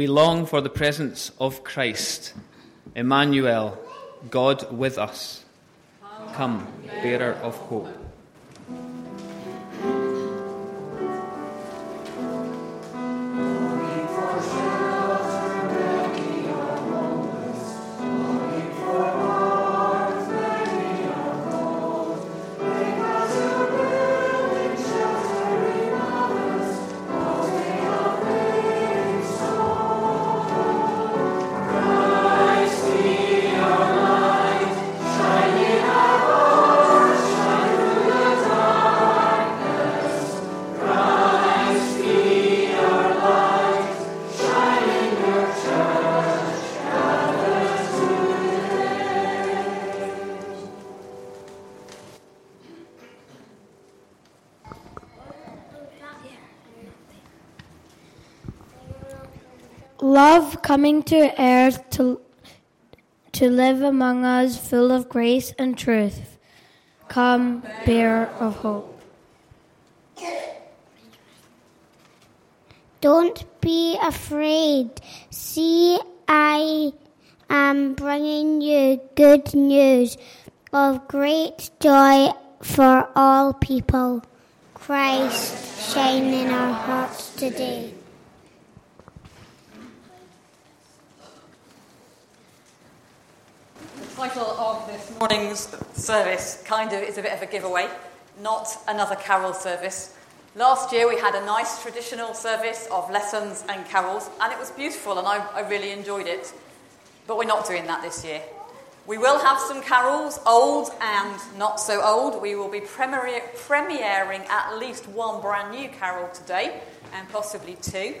we long for the presence of Christ, Emmanuel, God with us. Come, bearer of hope. To earth to, to live among us, full of grace and truth. Come, bearer of hope. Don't be afraid. See, I am bringing you good news of great joy for all people. Christ shine in our hearts today. Title of this morning's service kind of is a bit of a giveaway, not another carol service. Last year we had a nice traditional service of lessons and carols, and it was beautiful, and I, I really enjoyed it. But we're not doing that this year. We will have some carols, old and not so old. We will be premiering at least one brand new carol today, and possibly two.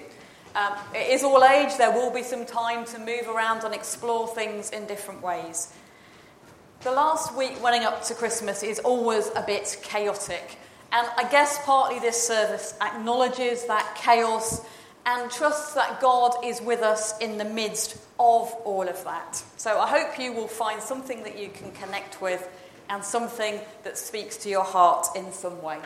Um, it is all age, there will be some time to move around and explore things in different ways. The last week running up to Christmas is always a bit chaotic. And I guess partly this service acknowledges that chaos and trusts that God is with us in the midst of all of that. So I hope you will find something that you can connect with and something that speaks to your heart in some way.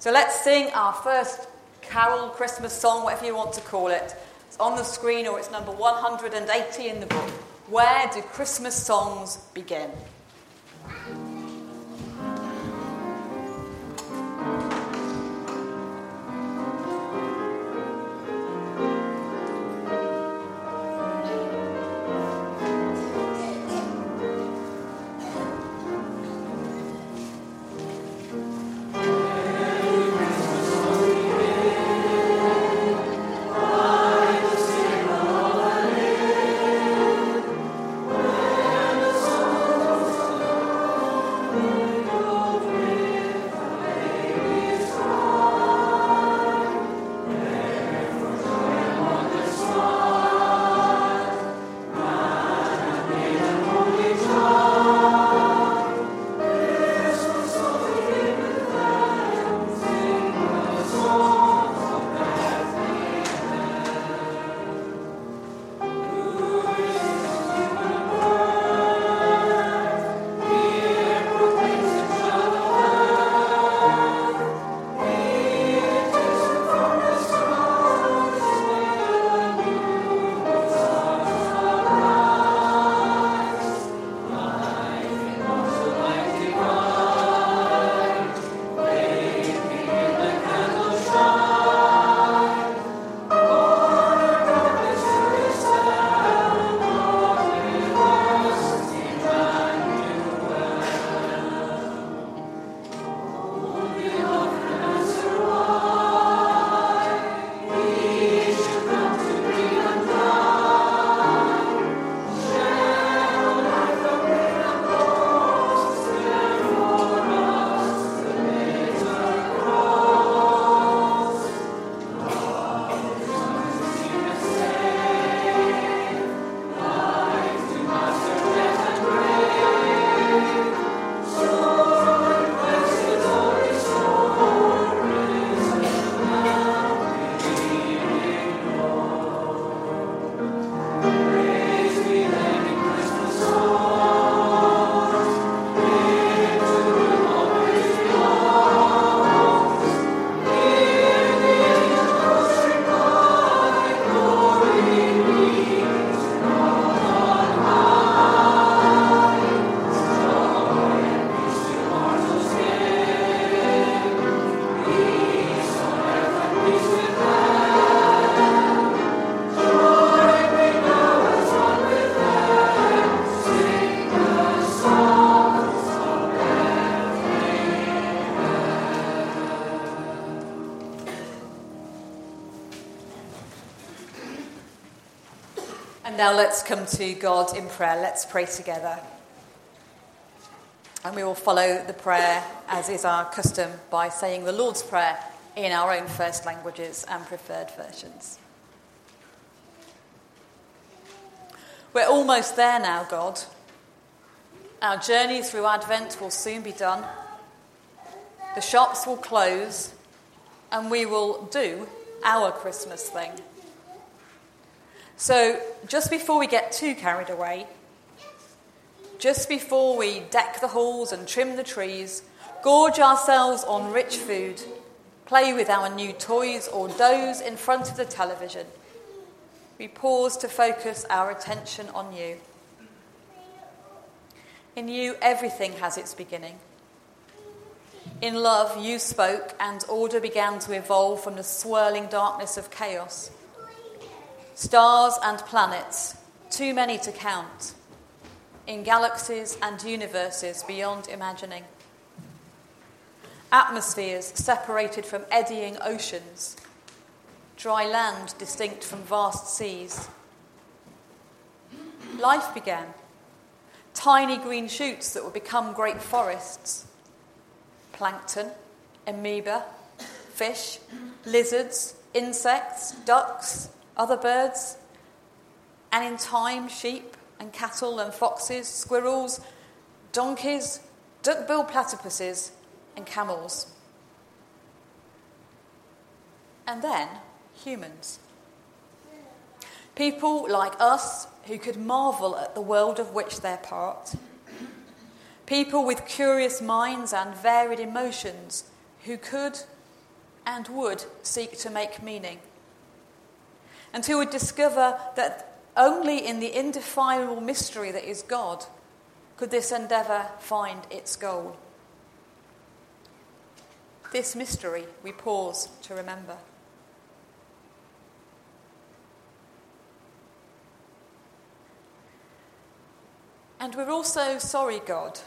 So let's sing our first carol, Christmas song, whatever you want to call it. It's on the screen or it's number 180 in the book. Where do Christmas songs begin? Thank you. Now let's come to God in prayer. Let's pray together. And we will follow the prayer, as is our custom, by saying the Lord's Prayer in our own first languages and preferred versions. We're almost there now, God. Our journey through Advent will soon be done. The shops will close, and we will do our Christmas thing. So, just before we get too carried away, just before we deck the halls and trim the trees, gorge ourselves on rich food, play with our new toys, or doze in front of the television, we pause to focus our attention on you. In you, everything has its beginning. In love, you spoke, and order began to evolve from the swirling darkness of chaos. Stars and planets, too many to count, in galaxies and universes beyond imagining. Atmospheres separated from eddying oceans, dry land distinct from vast seas. Life began. Tiny green shoots that would become great forests. Plankton, amoeba, fish, lizards, insects, ducks, other birds, and in time, sheep and cattle and foxes, squirrels, donkeys, duck-billed platypuses, and camels. And then humans. People like us who could marvel at the world of which they're part. People with curious minds and varied emotions who could and would seek to make meaning and who would discover that only in the indefinable mystery that is God could this endeavour find its goal. This mystery we pause to remember. And we're also sorry, God,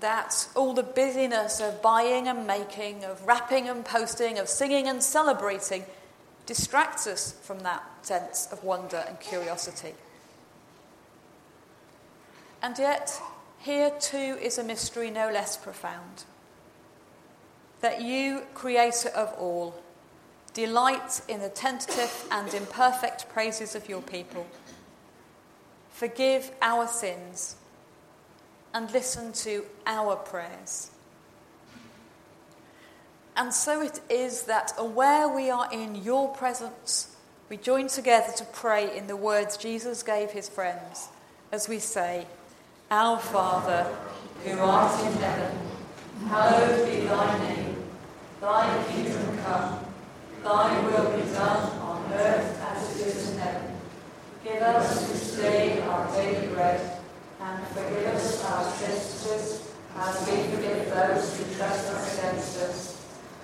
that all the busyness of buying and making, of wrapping and posting, of singing and celebrating distracts us from that sense of wonder and curiosity. And yet, here too is a mystery no less profound that you, creator of all, delight in the tentative and imperfect praises of your people. Forgive our sins and listen to our prayers. And so it is that aware we are in your presence, we join together to pray in the words Jesus gave his friends as we say, Our Father, who art in heaven, hallowed be thy name. Thy kingdom come, thy will be done on earth as it is in heaven. Give us this day our daily bread, and forgive us our trespasses, as we forgive those who trespass against us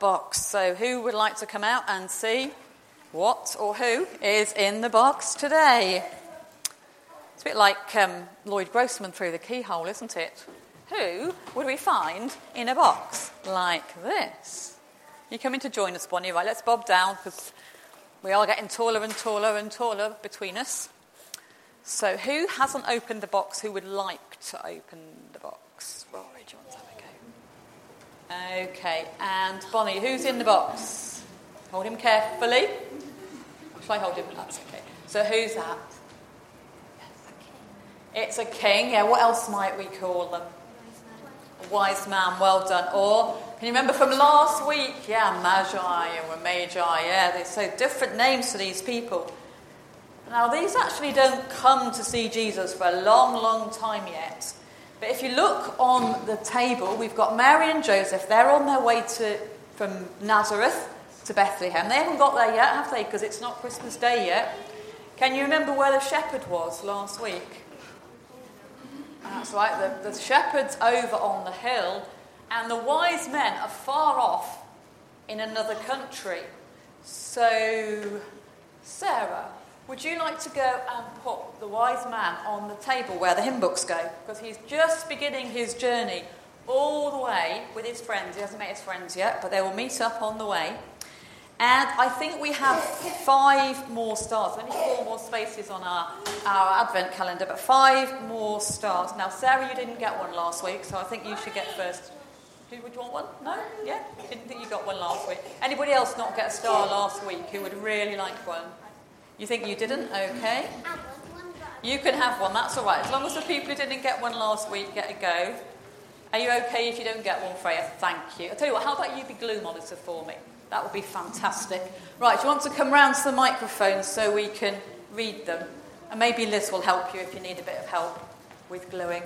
box. So, who would like to come out and see what or who is in the box today? It's a bit like um, Lloyd Grossman through the keyhole, isn't it? Who would we find in a box like this? You coming to join us, Bonnie? Right, let's bob down because we are getting taller and taller and taller between us. So, who hasn't opened the box? Who would like to open the box do you want to have a go? Okay, and Bonnie, who's in the box? Hold him carefully. Shall I hold him? That's okay. So, who's that? It's a king. Yeah, what else might we call them? A wise man, well done. Or can you remember from last week? Yeah, Magi and Magi. Yeah, they're so different names to these people. Now, these actually don't come to see Jesus for a long, long time yet. But if you look on the table, we've got Mary and Joseph. They're on their way to, from Nazareth to Bethlehem. They haven't got there yet, have they? Because it's not Christmas Day yet. Can you remember where the shepherd was last week? That's right, the, the shepherd's over on the hill and the wise men are far off in another country. So, Sarah, would you like to go and put the wise man on the table where the hymn books go? Because he's just beginning his journey all the way with his friends. He hasn't met his friends yet, but they will meet up on the way. And I think we have five more stars, only four more spaces on our, our advent calendar, but five more stars. Now, Sarah, you didn't get one last week, so I think you should get first who would you want one? No? Yeah? Didn't think you got one last week. Anybody else not get a star last week who would really like one? You think you didn't? Okay. You can have one, that's all right. As long as the people who didn't get one last week get a go. Are you okay if you don't get one, Freya? Thank you. I'll tell you what, how about you be glue monitor for me? That would be fantastic. Right, do you want to come round to the microphone so we can read them? And maybe Liz will help you if you need a bit of help with gluing.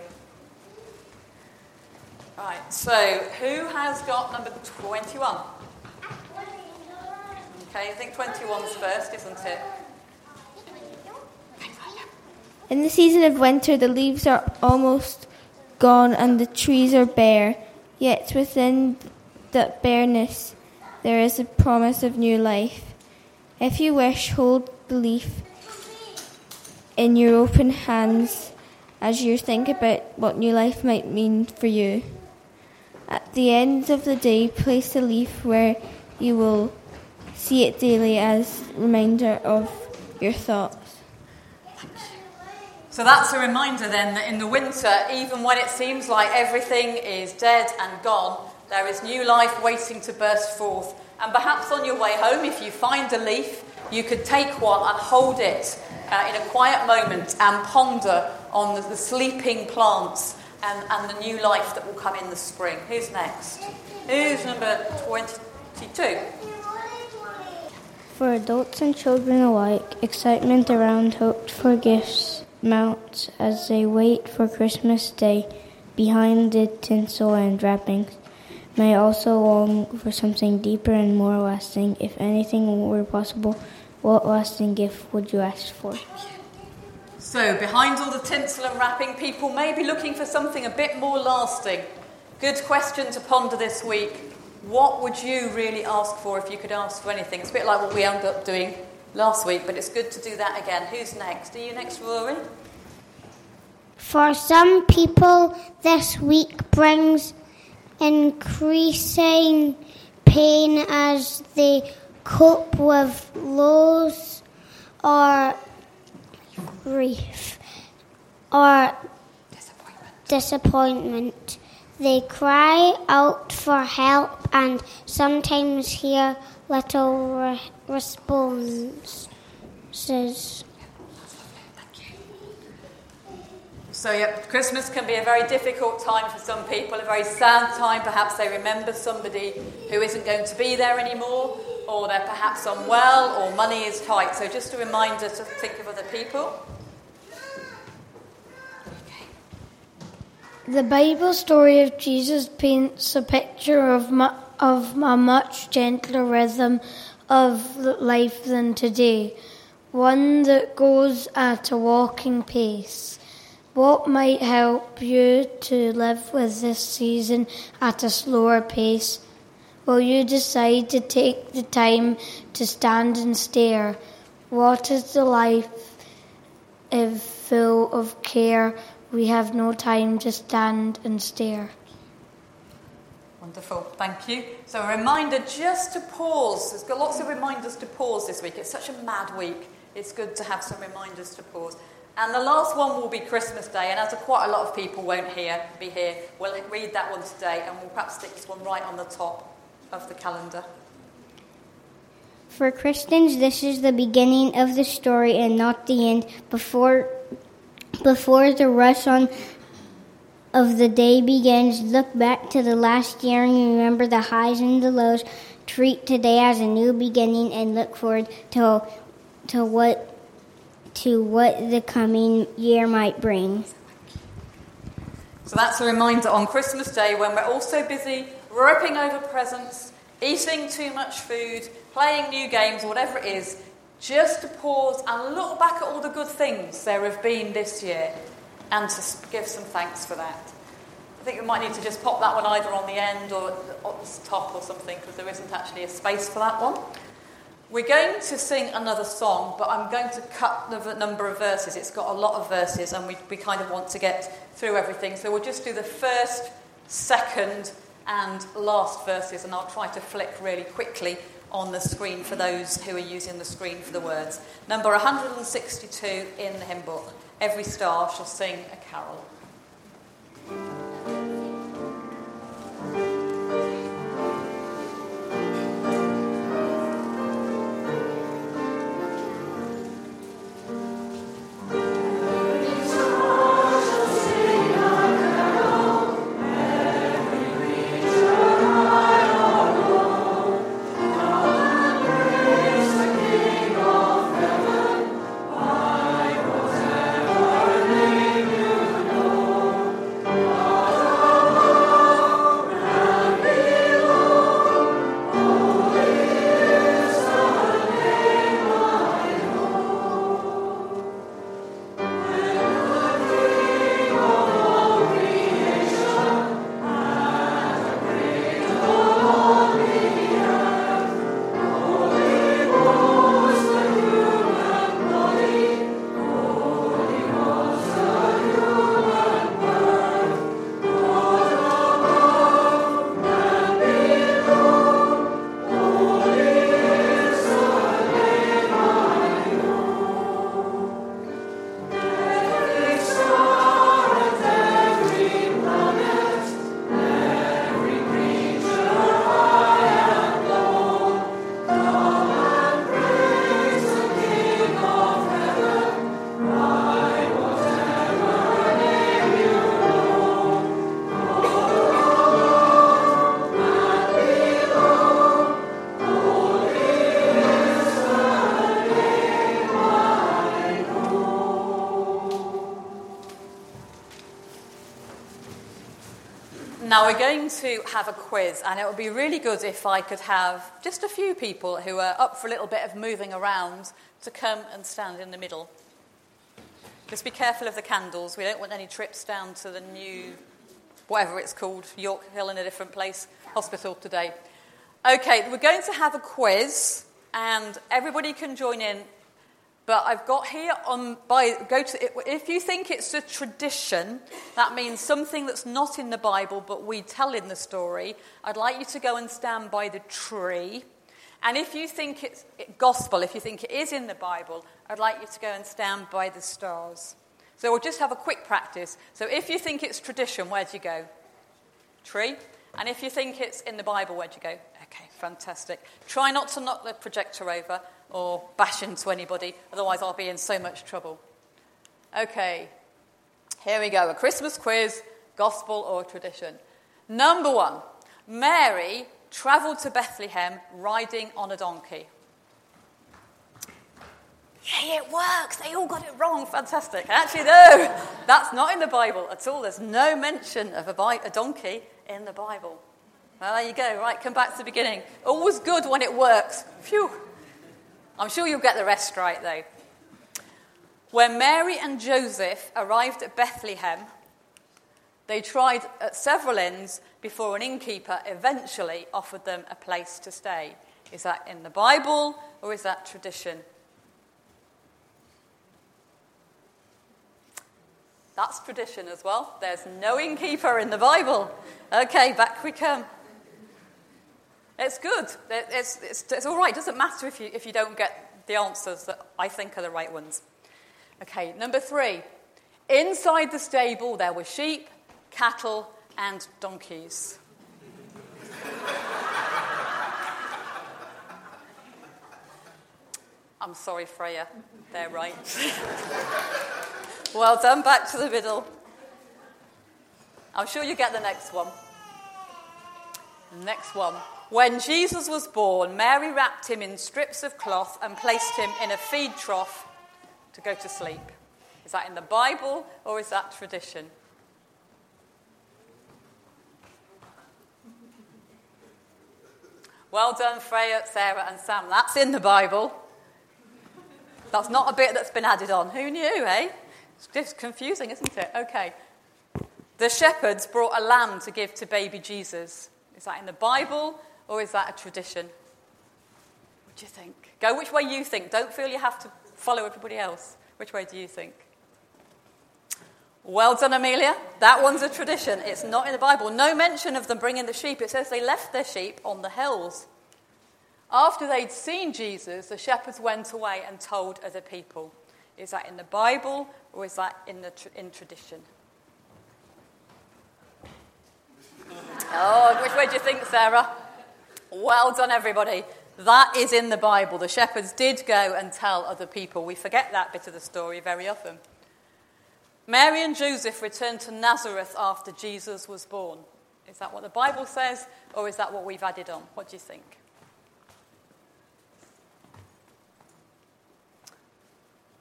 Right, so who has got number 21? Okay, I think 21's first, isn't it? In the season of winter, the leaves are almost gone and the trees are bare. Yet within that bareness, there is a promise of new life. If you wish, hold the leaf in your open hands as you think about what new life might mean for you. At the end of the day, place a leaf where you will see it daily as a reminder of your thoughts. So that's a reminder then that in the winter, even when it seems like everything is dead and gone, there is new life waiting to burst forth. And perhaps on your way home, if you find a leaf, you could take one and hold it uh, in a quiet moment and ponder on the, the sleeping plants and, and the new life that will come in the spring. Who's next? Who's number 22? For adults and children alike, excitement around hoped for gifts mounts as they wait for Christmas Day behind the tinsel and wrappings. May also long for something deeper and more lasting. If anything were possible, what lasting gift would you ask for? So, behind all the tinsel and wrapping, people may be looking for something a bit more lasting. Good question to ponder this week. What would you really ask for if you could ask for anything? It's a bit like what we ended up doing last week, but it's good to do that again. Who's next? Are you next, Rory? For some people, this week brings increasing pain as they cope with loss or grief or disappointment. disappointment. They cry out for help and sometimes hear little re- responses. So, yeah, Christmas can be a very difficult time for some people, a very sad time. Perhaps they remember somebody who isn't going to be there anymore, or they're perhaps unwell, or money is tight. So, just a reminder to think of other people. The Bible story of Jesus paints a picture of, mu- of a much gentler rhythm of life than today, one that goes at a walking pace. What might help you to live with this season at a slower pace? Will you decide to take the time to stand and stare? What is the life if full of care? We have no time to stand and stare. Wonderful, thank you. So, a reminder just to pause. There's got lots of reminders to pause this week. It's such a mad week. It's good to have some reminders to pause. And the last one will be Christmas Day, and as quite a lot of people won't hear, be here, we'll read that one today, and we'll perhaps stick this one right on the top of the calendar. For Christians, this is the beginning of the story and not the end. Before, before the rush on of the day begins, look back to the last year and remember the highs and the lows. Treat today as a new beginning and look forward to to what to what the coming year might bring. So that's a reminder on Christmas Day when we're all so busy ripping over presents, eating too much food, playing new games, whatever it is, just to pause and look back at all the good things there have been this year and to give some thanks for that. I think we might need to just pop that one either on the end or at the top or something because there isn't actually a space for that one. We're going to sing another song, but I'm going to cut the number of verses. It's got a lot of verses, and we, we kind of want to get through everything. So we'll just do the first, second, and last verses, and I'll try to flick really quickly on the screen for those who are using the screen for the words. Number 162 in the hymn book. Every star shall sing a carol. To have a quiz, and it would be really good if I could have just a few people who are up for a little bit of moving around to come and stand in the middle. Just be careful of the candles. We don't want any trips down to the new, whatever it's called, Yorkhill in a different place, hospital today. Okay, we're going to have a quiz, and everybody can join in but I've got here on by go to if you think it's a tradition, that means something that's not in the Bible but we tell in the story. I'd like you to go and stand by the tree. And if you think it's gospel, if you think it is in the Bible, I'd like you to go and stand by the stars. So we'll just have a quick practice. So if you think it's tradition, where do you go? Tree. And if you think it's in the Bible, where do you go? Okay, fantastic. Try not to knock the projector over or bash into anybody, otherwise, I'll be in so much trouble. Okay, here we go a Christmas quiz gospel or tradition. Number one Mary travelled to Bethlehem riding on a donkey. Hey, it works. They all got it wrong. Fantastic. Actually, no, that's not in the Bible at all. There's no mention of a, a donkey in the Bible. Well, there you go. Right, come back to the beginning. Always good when it works. Phew. I'm sure you'll get the rest right, though. When Mary and Joseph arrived at Bethlehem, they tried at several inns before an innkeeper eventually offered them a place to stay. Is that in the Bible or is that tradition? That's tradition as well. There's no innkeeper in the Bible. Okay, back we come. It's good. It's, it's, it's all right. It doesn't matter if you, if you don't get the answers that I think are the right ones. Okay, number three. Inside the stable, there were sheep, cattle, and donkeys. I'm sorry, Freya. They're right. well done. Back to the middle. I'm sure you get the next one. Next one. When Jesus was born, Mary wrapped him in strips of cloth and placed him in a feed trough to go to sleep. Is that in the Bible or is that tradition? Well done, Freya, Sarah, and Sam. That's in the Bible. That's not a bit that's been added on. Who knew, eh? It's just confusing, isn't it? Okay. The shepherds brought a lamb to give to baby Jesus. Is that in the Bible or is that a tradition? What do you think? Go which way you think. Don't feel you have to follow everybody else. Which way do you think? Well done, Amelia. That one's a tradition. It's not in the Bible. No mention of them bringing the sheep. It says they left their sheep on the hills. After they'd seen Jesus, the shepherds went away and told other people. Is that in the Bible or is that in, the in tradition? Oh, which way do you think, Sarah? Well done, everybody. That is in the Bible. The shepherds did go and tell other people. We forget that bit of the story very often. Mary and Joseph returned to Nazareth after Jesus was born. Is that what the Bible says, or is that what we've added on? What do you think?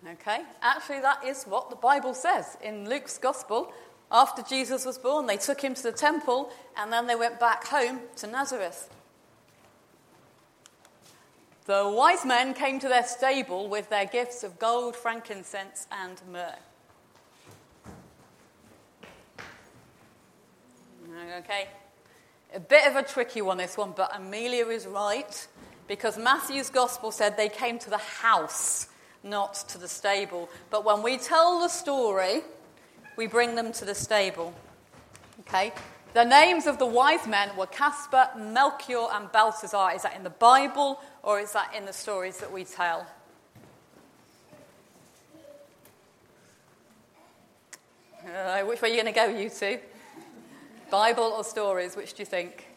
Okay, actually, that is what the Bible says. In Luke's Gospel, after Jesus was born, they took him to the temple and then they went back home to Nazareth. The wise men came to their stable with their gifts of gold, frankincense, and myrrh. Okay? A bit of a tricky one, this one, but Amelia is right because Matthew's gospel said they came to the house, not to the stable. But when we tell the story, we bring them to the stable. Okay? The names of the wise men were Caspar, Melchior, and Balthazar. Is that in the Bible or is that in the stories that we tell? Uh, which way are you going to go, you two? Bible or stories? Which do you think?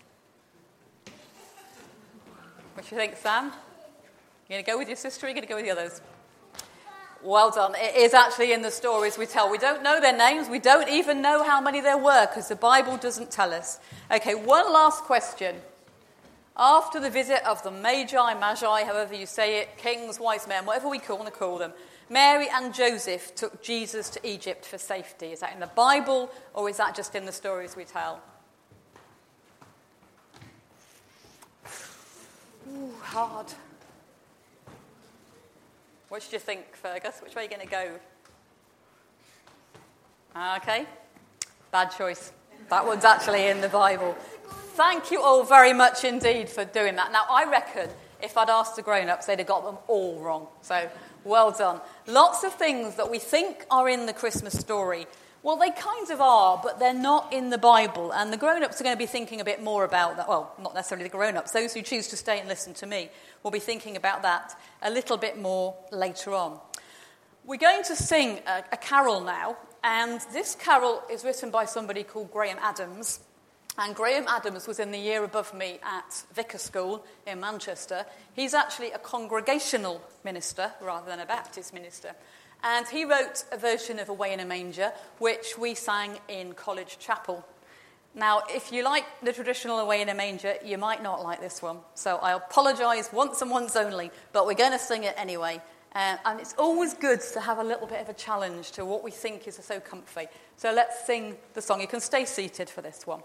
Which do you think, Sam? You're going to go with your sister or are you going to go with the others? Well done. It is actually in the stories we tell. We don't know their names. We don't even know how many there were because the Bible doesn't tell us. Okay, one last question. After the visit of the Magi, Magi, however you say it, kings, wise men, whatever we want to call them, Mary and Joseph took Jesus to Egypt for safety. Is that in the Bible or is that just in the stories we tell? Ooh, hard. What do you think, Fergus? Which way are you going to go? Ah, okay, bad choice. That one's actually in the Bible. Thank you all very much indeed for doing that. Now, I reckon if I'd asked the grown ups, they'd have got them all wrong. So, well done. Lots of things that we think are in the Christmas story. Well, they kind of are, but they're not in the Bible. And the grown ups are going to be thinking a bit more about that. Well, not necessarily the grown ups. Those who choose to stay and listen to me will be thinking about that a little bit more later on. We're going to sing a, a carol now. And this carol is written by somebody called Graham Adams. And Graham Adams was in the year above me at Vicar School in Manchester. He's actually a congregational minister rather than a Baptist minister. And he wrote a version of Away in a Manger, which we sang in College Chapel. Now, if you like the traditional Away in a Manger, you might not like this one. So I apologise once and once only, but we're going to sing it anyway. Uh, and it's always good to have a little bit of a challenge to what we think is so comfy. So let's sing the song. You can stay seated for this one.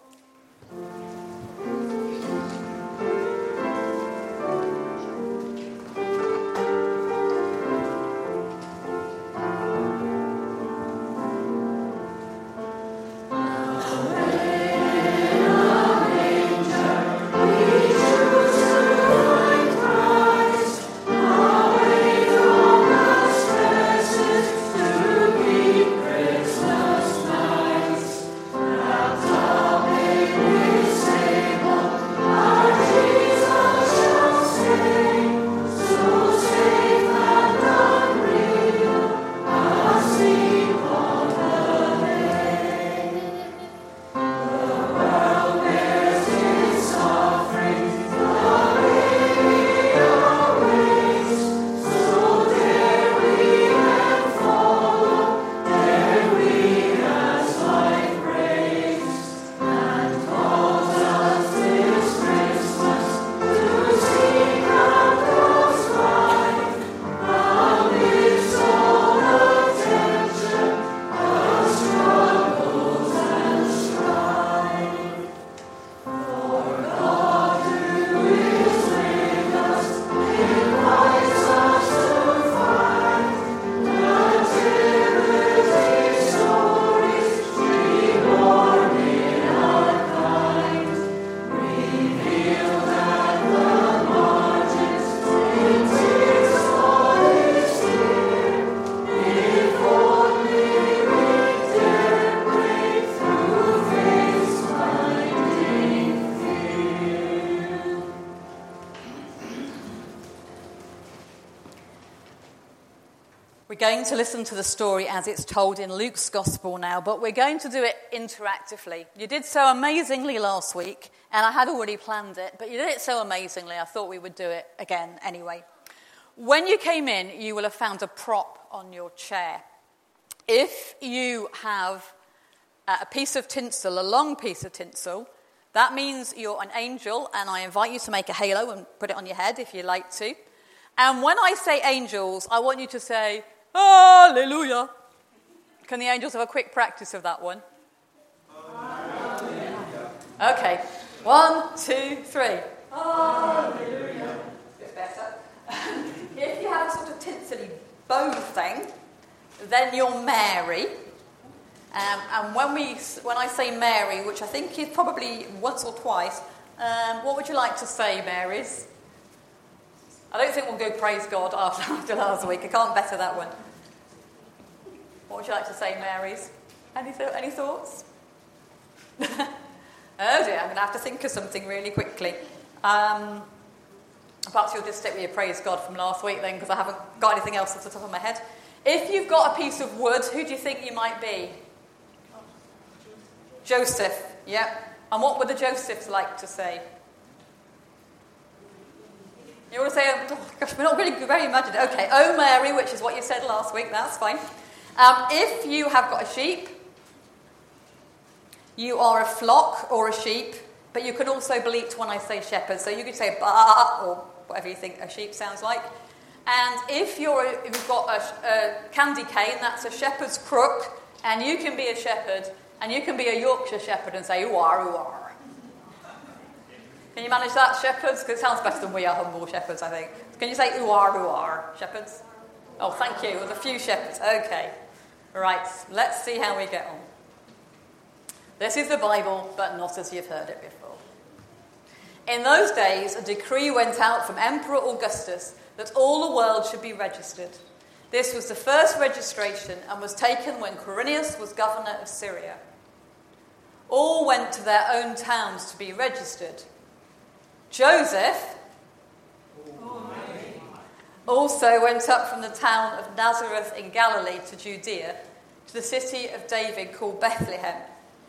Going to listen to the story as it's told in Luke's Gospel now, but we're going to do it interactively. You did so amazingly last week, and I had already planned it, but you did it so amazingly, I thought we would do it again anyway. When you came in, you will have found a prop on your chair. If you have uh, a piece of tinsel, a long piece of tinsel, that means you're an angel, and I invite you to make a halo and put it on your head if you like to. And when I say angels, I want you to say, Hallelujah. Can the angels have a quick practice of that one? Okay. One, two, three. Hallelujah. Bit better. if you have a sort of tinsely bow thing, then you're Mary. Um, and when, we, when I say Mary, which I think is probably once or twice, um, what would you like to say, Marys? I don't think we'll go praise God after, after last week. I can't better that one. What would you like to say, Marys? Any, th- any thoughts? oh dear, I'm going to have to think of something really quickly. Um, perhaps you'll just stick with your praise God from last week then, because I haven't got anything else off the top of my head. If you've got a piece of wood, who do you think you might be? Joseph, yep. And what would the Josephs like to say? You want to say, oh, gosh, we're not really very imaginative. Okay, oh Mary, which is what you said last week, that's fine. Um, if you have got a sheep, you are a flock or a sheep, but you can also bleat when I say shepherd. So you could say ba or whatever you think a sheep sounds like. And if, you're a, if you've got a, a candy cane, that's a shepherd's crook, and you can be a shepherd, and you can be a Yorkshire shepherd and say, ooh are, ooh are. Can you manage that, shepherds? Because it sounds better than we are humble shepherds, I think. Can you say ooar, are, ah, ah, shepherds? Oh, thank you. With a few shepherds. Okay. Right, let's see how we get on. This is the Bible, but not as you've heard it before. In those days, a decree went out from Emperor Augustus that all the world should be registered. This was the first registration and was taken when Quirinius was governor of Syria. All went to their own towns to be registered. Joseph also went up from the town of Nazareth in Galilee to Judea, to the city of David called Bethlehem,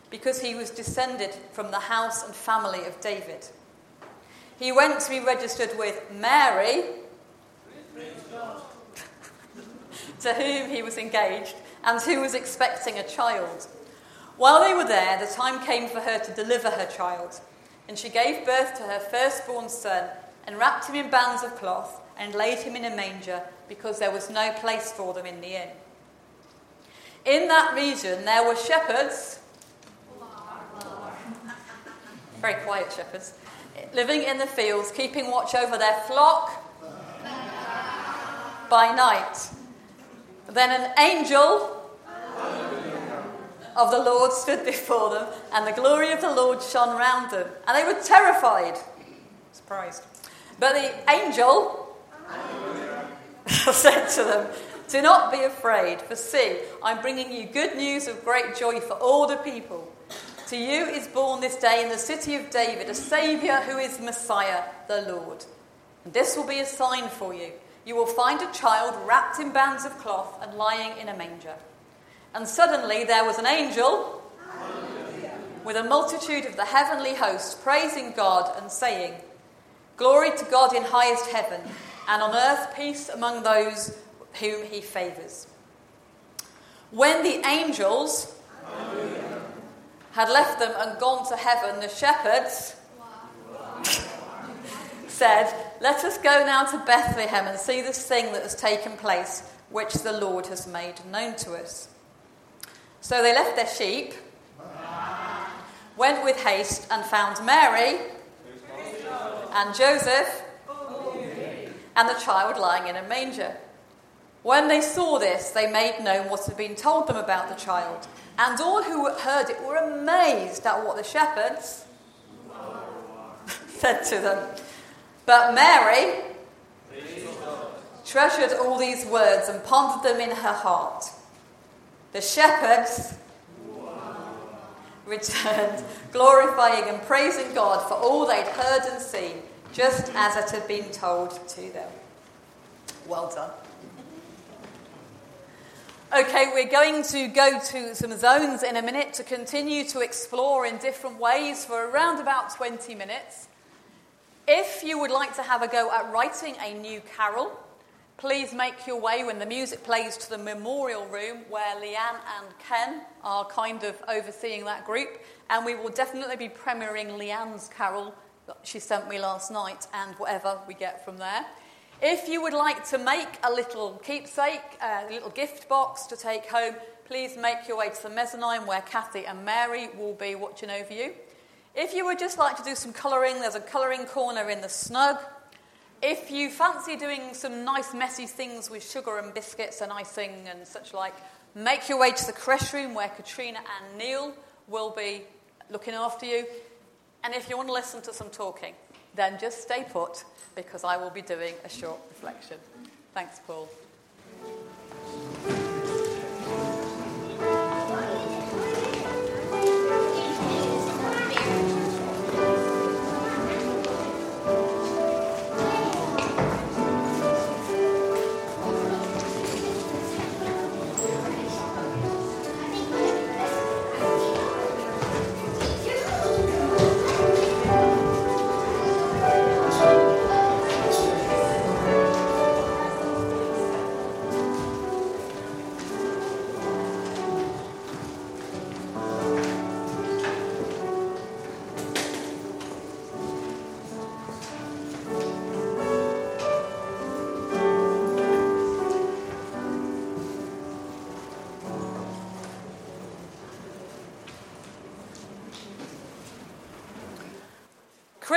because he was descended from the house and family of David. He went to be registered with Mary, to whom he was engaged, and who was expecting a child. While they were there, the time came for her to deliver her child. And she gave birth to her firstborn son, and wrapped him in bands of cloth, and laid him in a manger, because there was no place for them in the inn. In that region there were shepherds, very quiet shepherds, living in the fields, keeping watch over their flock by night. Then an angel of the Lord stood before them, and the glory of the Lord shone round them, and they were terrified. Surprised. But the angel said to them, Do not be afraid, for see, I'm bringing you good news of great joy for all the people. To you is born this day in the city of David a Saviour who is Messiah, the Lord. And this will be a sign for you. You will find a child wrapped in bands of cloth and lying in a manger. And suddenly there was an angel with a multitude of the heavenly host praising God and saying, Glory to God in highest heaven, and on earth peace among those whom he favours. When the angels had left them and gone to heaven, the shepherds said, Let us go now to Bethlehem and see this thing that has taken place, which the Lord has made known to us. So they left their sheep, went with haste, and found Mary and Joseph and the child lying in a manger. When they saw this, they made known what had been told them about the child. And all who heard it were amazed at what the shepherds said to them. But Mary treasured all these words and pondered them in her heart. The shepherds returned, glorifying and praising God for all they'd heard and seen, just as it had been told to them. Well done. Okay, we're going to go to some zones in a minute to continue to explore in different ways for around about 20 minutes. If you would like to have a go at writing a new carol, please make your way when the music plays to the memorial room where Leanne and Ken are kind of overseeing that group. And we will definitely be premiering Leanne's carol that she sent me last night and whatever we get from there. If you would like to make a little keepsake, a little gift box to take home, please make your way to the mezzanine where Kathy and Mary will be watching over you. If you would just like to do some colouring, there's a colouring corner in the snug. If you fancy doing some nice messy things with sugar and biscuits and icing and such like, make your way to the creche room where Katrina and Neil will be looking after you. And if you want to listen to some talking, then just stay put because I will be doing a short reflection. Thanks, Paul.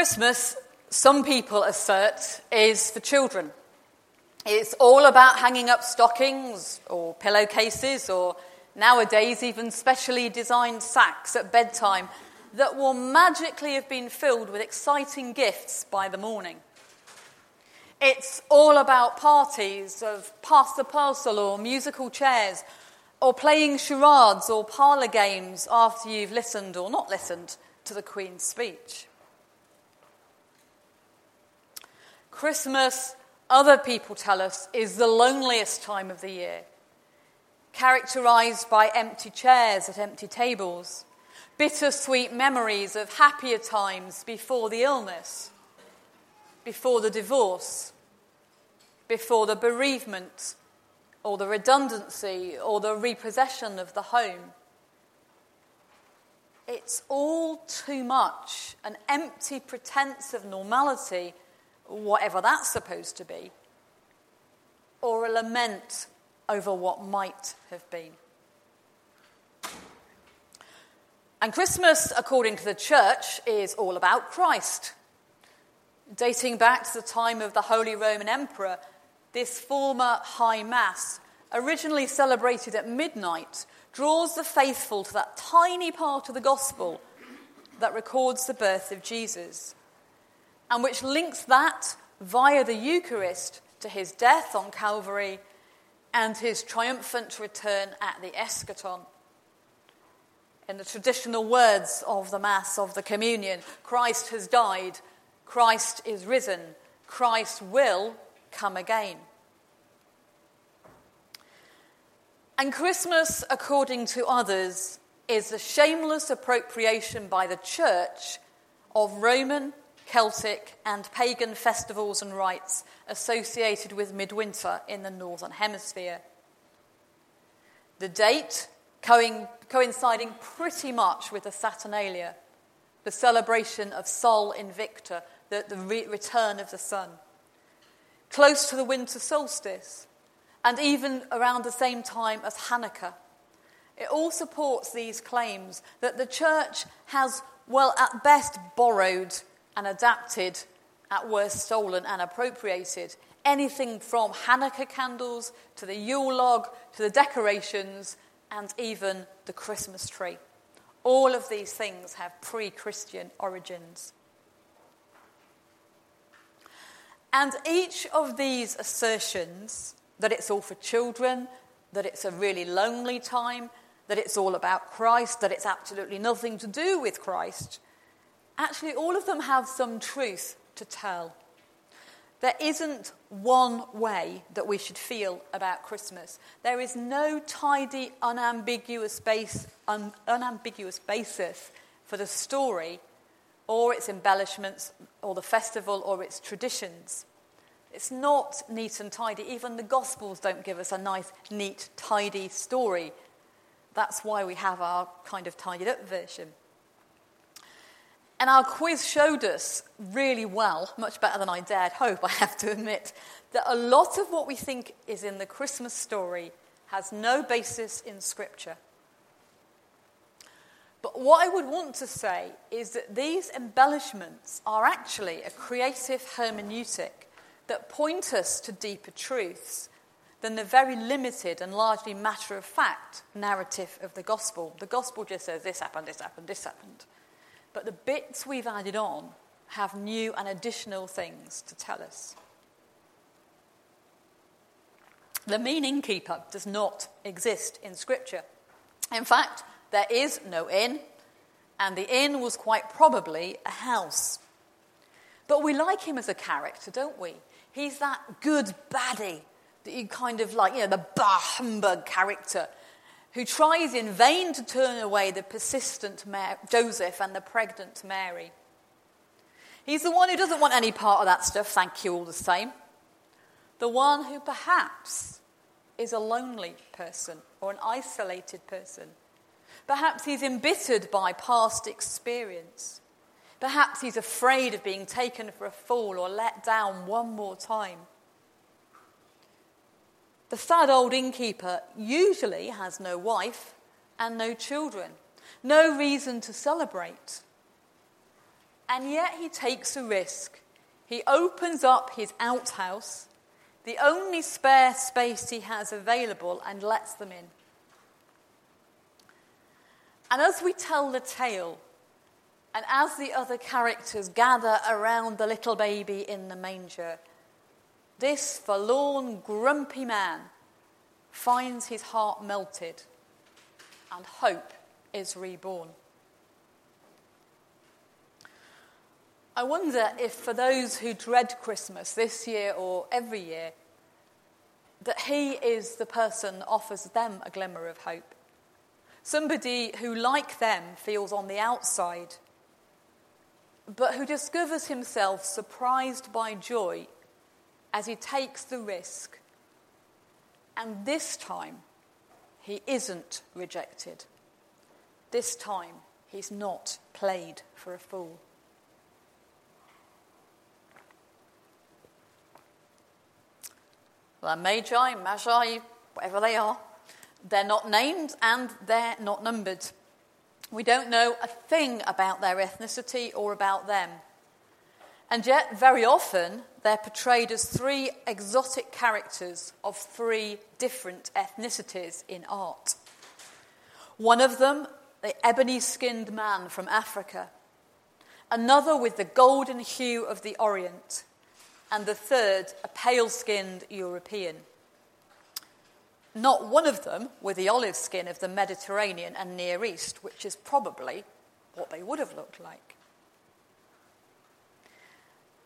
Christmas, some people assert, is for children. It's all about hanging up stockings or pillowcases or nowadays even specially designed sacks at bedtime that will magically have been filled with exciting gifts by the morning. It's all about parties of pass the parcel or musical chairs or playing charades or parlour games after you've listened or not listened to the Queen's speech. Christmas, other people tell us, is the loneliest time of the year, characterized by empty chairs at empty tables, bittersweet memories of happier times before the illness, before the divorce, before the bereavement, or the redundancy, or the repossession of the home. It's all too much, an empty pretense of normality whatever that's supposed to be, or a lament over what might have been. And Christmas, according to the church, is all about Christ. Dating back to the time of the Holy Roman Emperor, this former high mass, originally celebrated at midnight, draws the faithful to that tiny part of the gospel that records the birth of Jesus and which links that via the Eucharist to his death on Calvary and his triumphant return at the eschaton. In the traditional words of the Mass of the Communion, Christ has died, Christ is risen, Christ will come again. And Christmas, according to others, is the shameless appropriation by the Church of Roman Celtic, and pagan festivals and rites associated with midwinter in the Northern Hemisphere. The date coinciding pretty much with the Saturnalia, the celebration of Sol Invicta, the, the re- return of the sun. Close to the winter solstice, and even around the same time as Hanukkah. It all supports these claims that the church has, well, at best borrowed and adapted, at worst stolen and appropriated. Anything from Hanukkah candles to the Yule log to the decorations and even the Christmas tree. All of these things have pre Christian origins. And each of these assertions that it's all for children, that it's a really lonely time, that it's all about Christ, that it's absolutely nothing to do with Christ, actually, all of them have some truth to tell. There isn't one way that we should feel about Christmas. There is no tidy, unambiguous, base, un, unambiguous basis for the story or its embellishments or the festival or its traditions. It's not neat and tidy. Even the Gospels don't give us a nice, neat, tidy story. That's why we have our kind of tidied up version. And our quiz showed us really well, much better than I dared hope, I have to admit, that a lot of what we think is in the Christmas story has no basis in Scripture. But what I would want to say is that these embellishments are actually a creative hermeneutic that point us to deeper truths than the very limited and largely matter of fact narrative of the gospel. The gospel just says this happened, this happened, this happened. But the bits we've added on have new and additional things to tell us. The mean innkeeper does not exist in Scripture. In fact, there is no inn, and the inn was quite probably a house. But we like him as a character, don't we? He's that good baddie that you kind of like, you know, the bah humbug character who tries in vain to turn away the persistent Joseph and the pregnant Mary. He's the one who doesn't want any part of that stuff, thank you all the same. The one who perhaps is a lonely person or an isolated person. Perhaps he's embittered by past experience. Perhaps he's afraid of being taken for a fool or let down one more time. The sad old innkeeper usually has no wife and no children, no reason to celebrate. And yet he takes a risk. He opens up his outhouse, the only spare space he has available, and lets them in. And as we tell the tale, and as the other characters gather around the little baby in the manger, this forlorn, grumpy man finds his heart melted and hope is reborn. I wonder if, for those who dread Christmas this year or every year, that he is the person offers them a glimmer of hope. Somebody who, like them, feels on the outside, but who discovers himself surprised by joy as he takes the risk. And this time, he isn't rejected. This time, he's not played for a fool. Well, Magi, Magi, whatever they are, they're not named and they're not numbered. We don't know a thing about their ethnicity or about them. And yet, very often, they're portrayed as three exotic characters of three different ethnicities in art. One of them, the ebony skinned man from Africa, another with the golden hue of the Orient, and the third, a pale skinned European. Not one of them with the olive skin of the Mediterranean and Near East, which is probably what they would have looked like.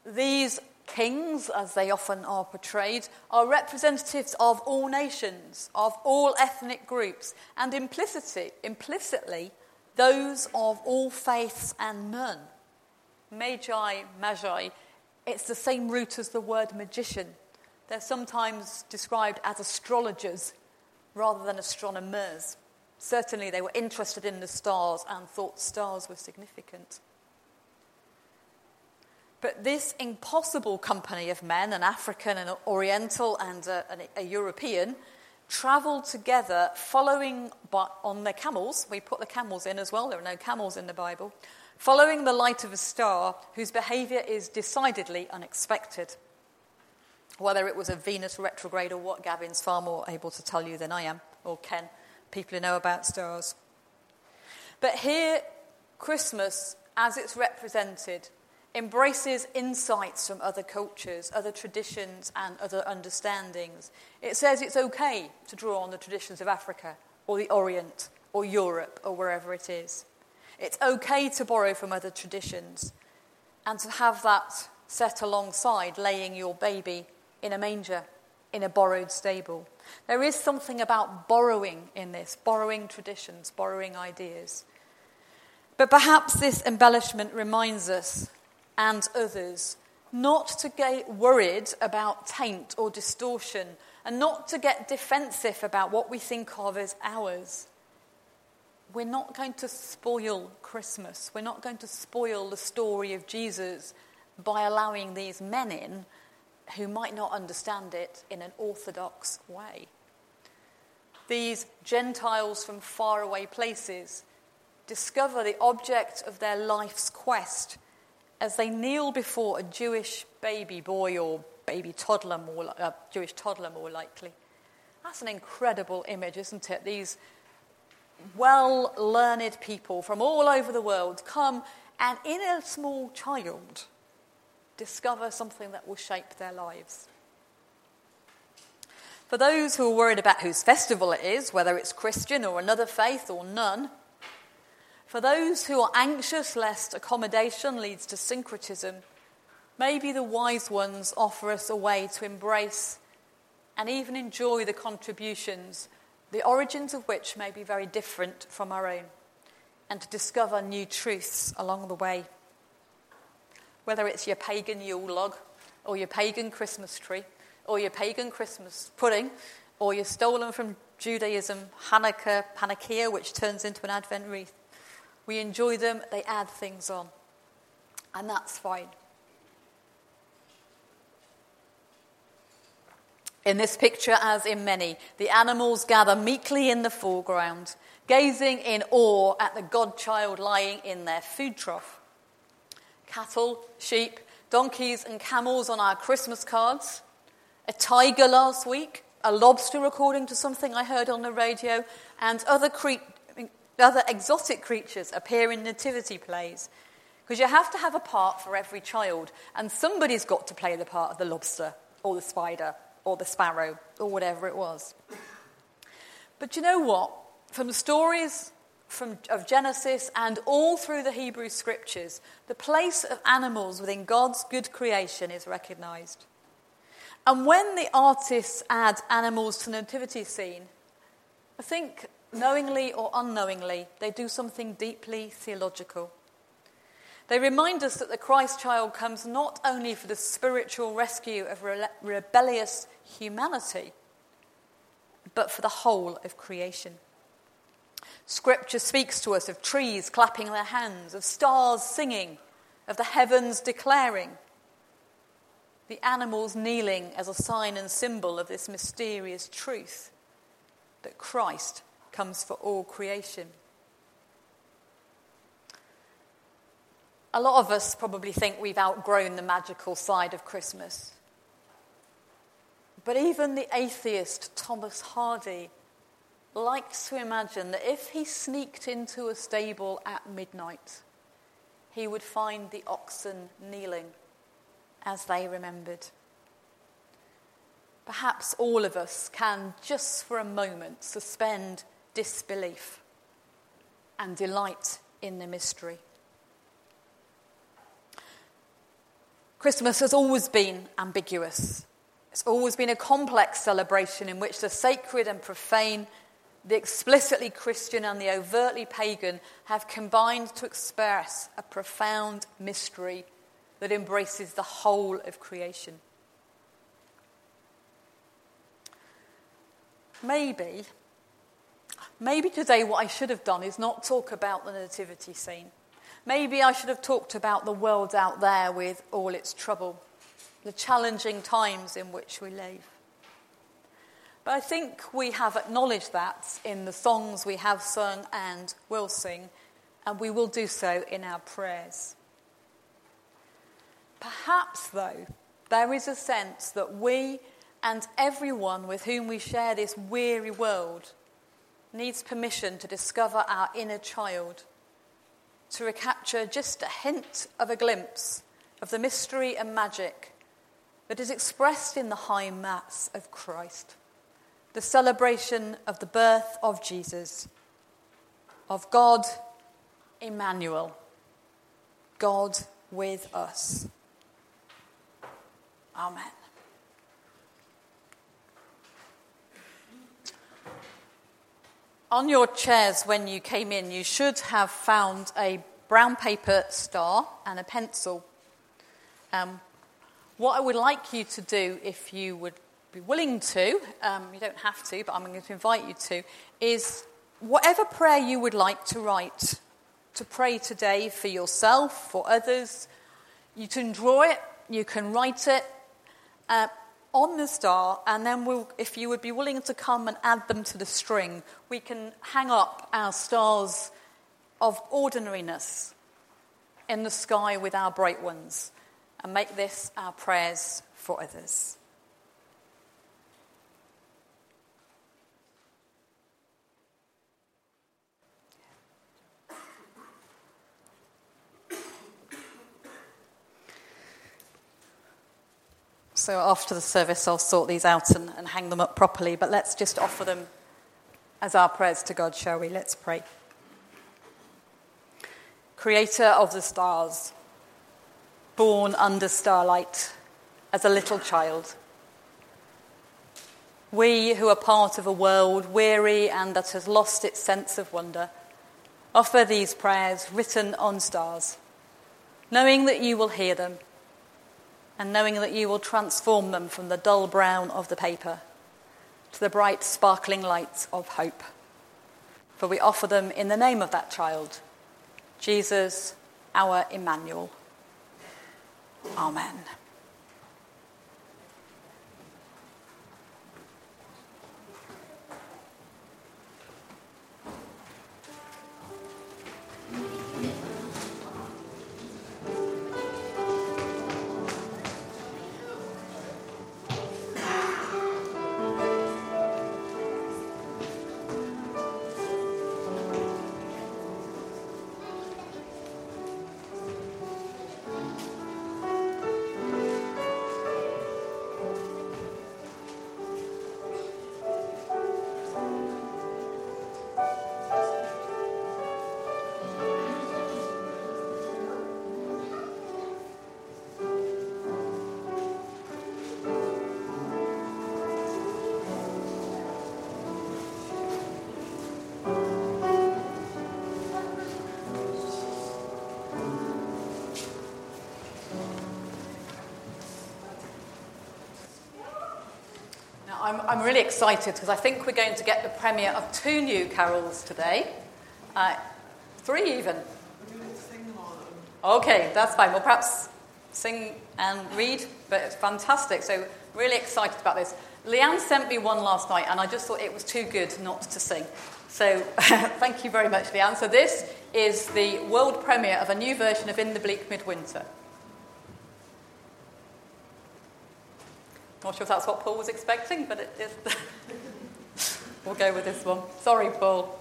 These kings, as they often are portrayed, are representatives of all nations, of all ethnic groups, and implicitly, implicitly those of all faiths and none. Magi, magi, it's the same root as the word magician. They're sometimes described as astrologers rather than astronomers. Certainly, they were interested in the stars and thought stars were significant. But this impossible company of men, an African, an Oriental, and a, a European, travelled together following on their camels. We put the camels in as well, there are no camels in the Bible. Following the light of a star whose behaviour is decidedly unexpected. Whether it was a Venus retrograde or what, Gavin's far more able to tell you than I am, or Ken, people who know about stars. But here, Christmas, as it's represented, embraces insights from other cultures, other traditions, and other understandings. It says it's okay to draw on the traditions of Africa or the Orient or Europe or wherever it is. It's okay to borrow from other traditions and to have that set alongside laying your baby in a manger in a borrowed stable. There is something about borrowing in this, borrowing traditions, borrowing ideas. But perhaps this embellishment reminds us and others not to get worried about taint or distortion and not to get defensive about what we think of as ours. We're not going to spoil Christmas. We're not going to spoil the story of Jesus by allowing these men in who might not understand it in an orthodox way. These Gentiles from faraway places discover the object of their life's quest as they kneel before a Jewish baby boy or baby toddler, more a uh, Jewish toddler, more likely. That's an incredible image, isn't it? These well learned people from all over the world come and, in a small child, discover something that will shape their lives. For those who are worried about whose festival it is, whether it's Christian or another faith or none, for those who are anxious lest accommodation leads to syncretism, maybe the wise ones offer us a way to embrace and even enjoy the contributions, the origins of which may be very different from our own, and to discover new truths along the way whether it's your pagan Yule log, or your pagan Christmas tree, or your pagan Christmas pudding, or your stolen from Judaism Hanukkah panacea, which turns into an Advent wreath. We enjoy them, they add things on. And that's fine. In this picture, as in many, the animals gather meekly in the foreground, gazing in awe at the godchild lying in their food trough cattle, sheep, donkeys, and camels on our Christmas cards, a tiger last week, a lobster according to something I heard on the radio, and other, cre- other exotic creatures appear in nativity plays. Because you have to have a part for every child, and somebody's got to play the part of the lobster, or the spider, or the sparrow, or whatever it was. But you know what? From the stories from, of Genesis and all through the Hebrew scriptures, the place of animals within God's good creation is recognized. And when the artists add animals to the nativity scene, I think knowingly or unknowingly, they do something deeply theological. They remind us that the Christ child comes not only for the spiritual rescue of re- rebellious humanity, but for the whole of creation. Scripture speaks to us of trees clapping their hands, of stars singing, of the heavens declaring, the animals kneeling as a sign and symbol of this mysterious truth that Christ comes for all creation. A lot of us probably think we've outgrown the magical side of Christmas. But even the atheist Thomas Hardy likes to imagine that if he sneaked into a stable at midnight, he would find the oxen kneeling as they remembered. Perhaps all of us can, just for a moment, suspend disbelief and delight in the mystery. Christmas has always been ambiguous. It's always been a complex celebration in which the sacred and profane the explicitly Christian and the overtly pagan have combined to express a profound mystery that embraces the whole of creation. Maybe, maybe today what I should have done is not talk about the nativity scene. Maybe I should have talked about the world out there with all its trouble, the challenging times in which we live. But I think we have acknowledged that in the songs we have sung and will sing, and we will do so in our prayers. Perhaps, though, there is a sense that we and everyone with whom we share this weary world needs permission to discover our inner child, to recapture just a hint of a glimpse of the mystery and magic that is expressed in the high mass of Christ the celebration of the birth of Jesus, of God Emmanuel, God with us. Amen. On your chairs when you came in, you should have found a brown paper star and a pencil. Um, what I would like you to do, if you would be willing to, um, you don't have to, but I'm going to invite you to, is whatever prayer you would like to write, to pray today for yourself, for others, you can draw it, you can write it. Uh, on the star, and then we'll, if you would be willing to come and add them to the string, we can hang up our stars of ordinariness in the sky with our bright ones and make this our prayers for others. So after the service, I'll sort these out and, and hang them up properly. But let's just offer them as our prayers to God, shall we? Let's pray. Creator of the stars, born under starlight as a little child. We who are part of a world weary and that has lost its sense of wonder offer these prayers written on stars, knowing that you will hear them and knowing that you will transform them from the dull brown of the paper to the bright, sparkling lights of hope. For we offer them in the name of that child, Jesus, our Emmanuel. Amen. I'm, I'm really excited because I think we're going to get the premiere of two new carols today. Uh, three, even. Okay, that's fine. Well, perhaps sing and read, but it's fantastic. So, really excited about this. Leanne sent me one last night, and I just thought it was too good not to sing. So, thank you very much, Leanne. So, this is the world premiere of a new version of In the Bleak Midwinter. Not sure if that's what Paul was expecting, but it is. we'll go with this one. Sorry, Paul.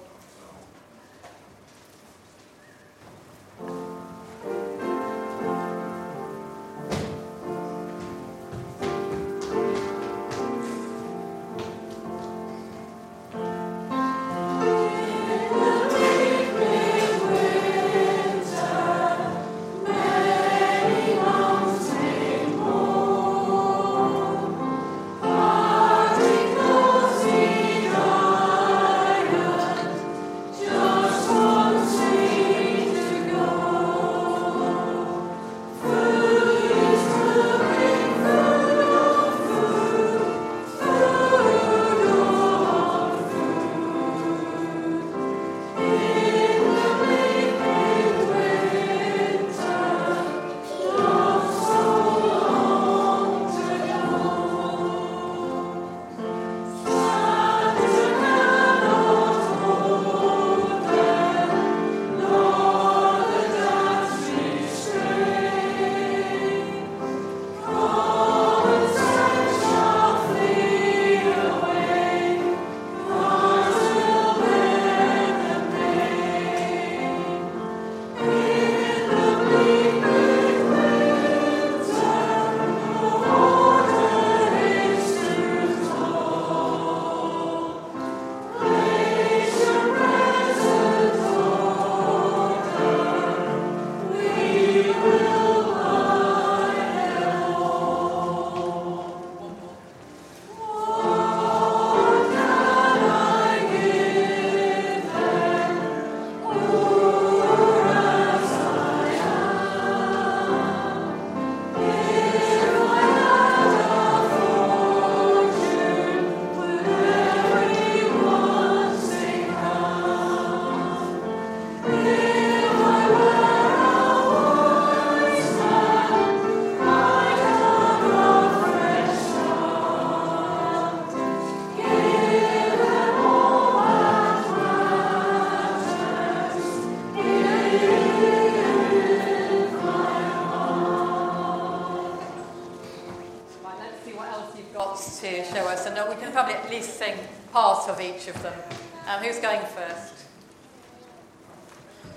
Of each of them. Um, who's going first?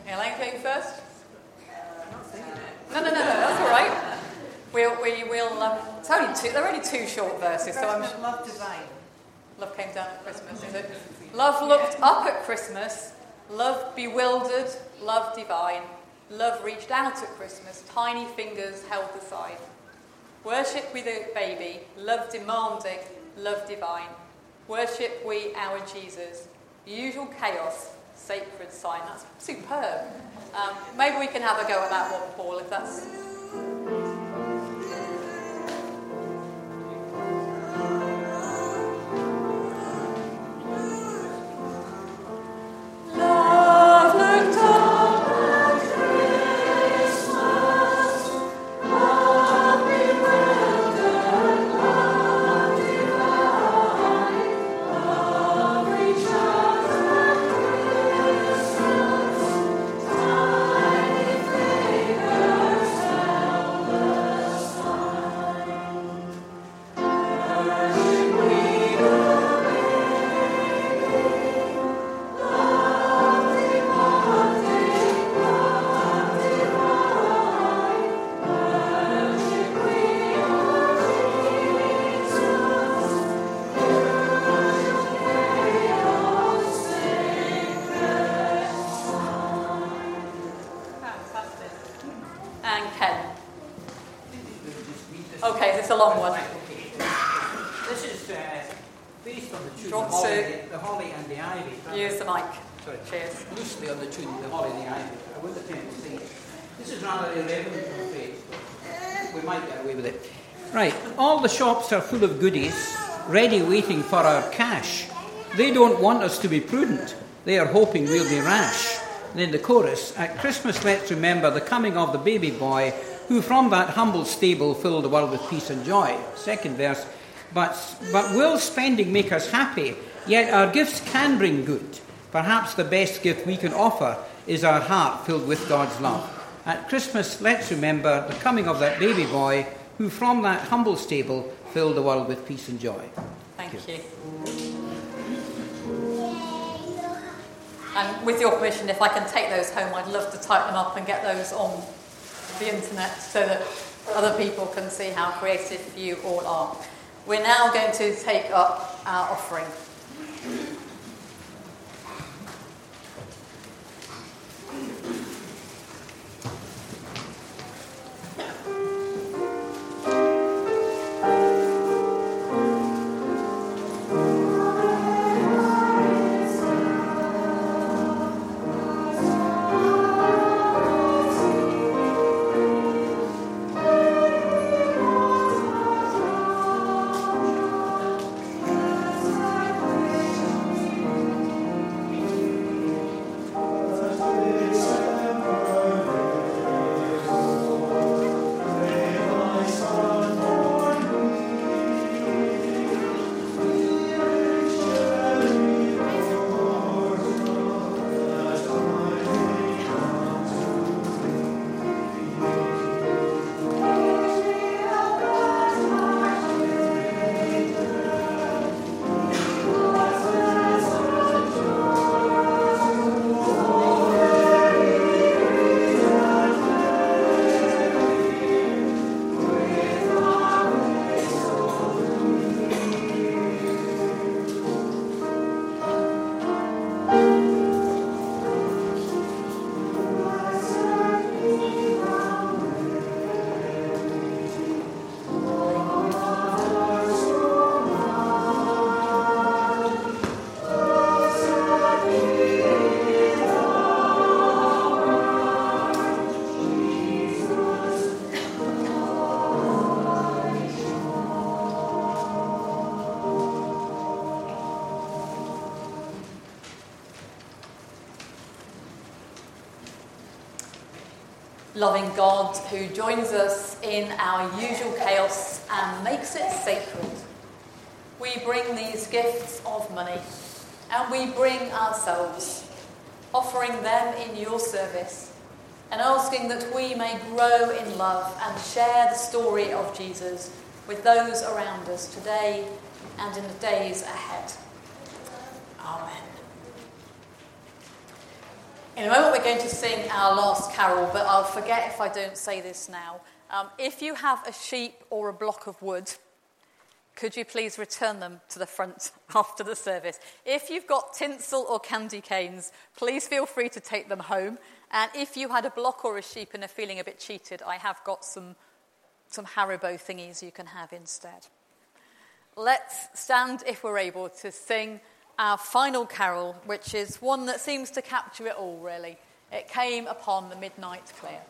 Elaine going first? No, no, no, no, that's all right. We'll, we will. Um, it's only two. They're only two short verses, so I'm. Love divine. Love came down at Christmas, is it? Love looked up at Christmas. Love bewildered. Love divine. Love reached out at Christmas. Tiny fingers held the sign. Worship with a baby. Love demanding. Love divine. Worship we our Jesus. Usual chaos. Sacred sign. That's superb. Um, maybe we can have a go at that one, Paul, if that's shops uh, at the Holly and the Ivy. Here's the like. Cheers lushly on the tune the Holly and the Ivy. I if I can see. This is rather a level of faith. We might get away with it. Right. All the shops are full of goodies, ready waiting for our cash. They don't want us to be prudent. They are hoping we'll be rash. Then the chorus At Christmas, let's remember the coming of the baby boy, who from that humble stable filled the world with peace and joy. Second verse But, but will spending make us happy? Yet our gifts can bring good. Perhaps the best gift we can offer is our heart filled with God's love. At Christmas, let's remember the coming of that baby boy who from that humble stable filled the world with peace and joy. Thank, you. And with your permission, if I can take those home, I'd love to type them up and get those on the internet so that other people can see how creative you all are. We're now going to take up our offering. Loving God who joins us in our usual chaos and makes it sacred. We bring these gifts of money and we bring ourselves, offering them in your service and asking that we may grow in love and share the story of Jesus with those around us today and in the days ahead. Amen. In a moment, we're going to sing our last carol, but I'll forget if I don't say this now. Um, if you have a sheep or a block of wood, could you please return them to the front after the service? If you've got tinsel or candy canes, please feel free to take them home. And if you had a block or a sheep and are feeling a bit cheated, I have got some, some Haribo thingies you can have instead. Let's stand, if we're able, to sing our final carol, which is one that seems to capture it all, really. It came upon the midnight clear.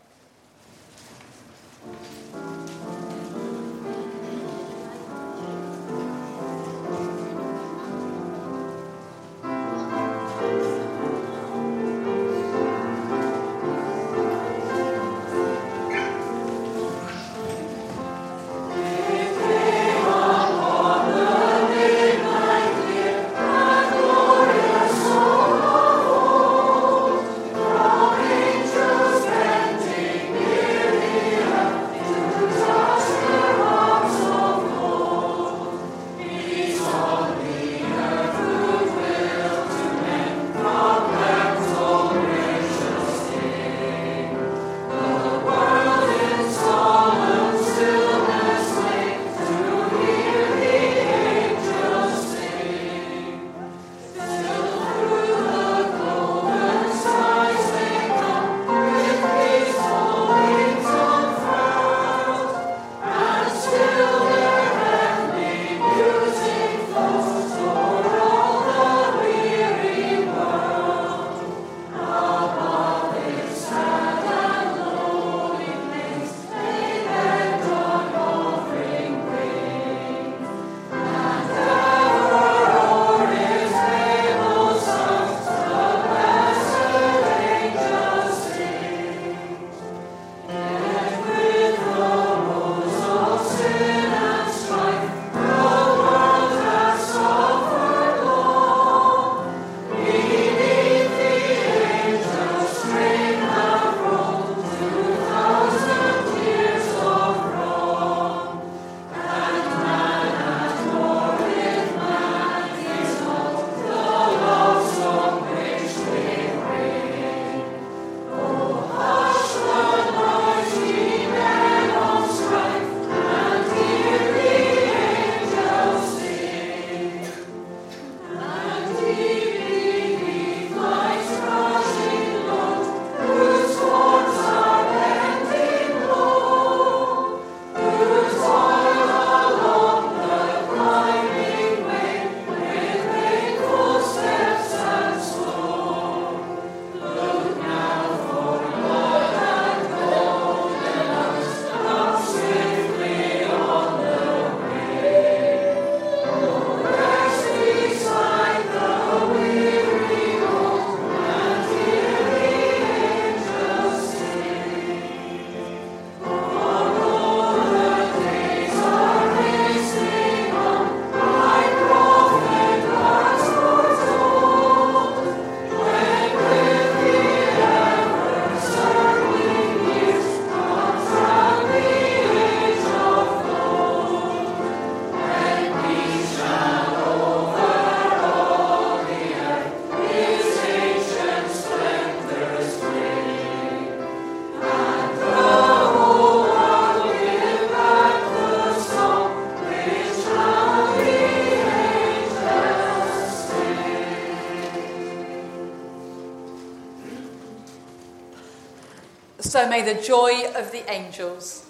May the joy of the angels,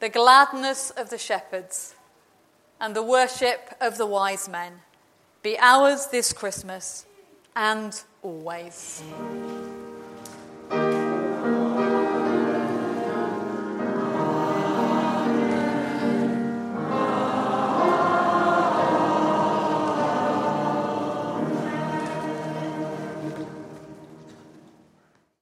the gladness of the shepherds, and the worship of the wise men be ours this Christmas and always.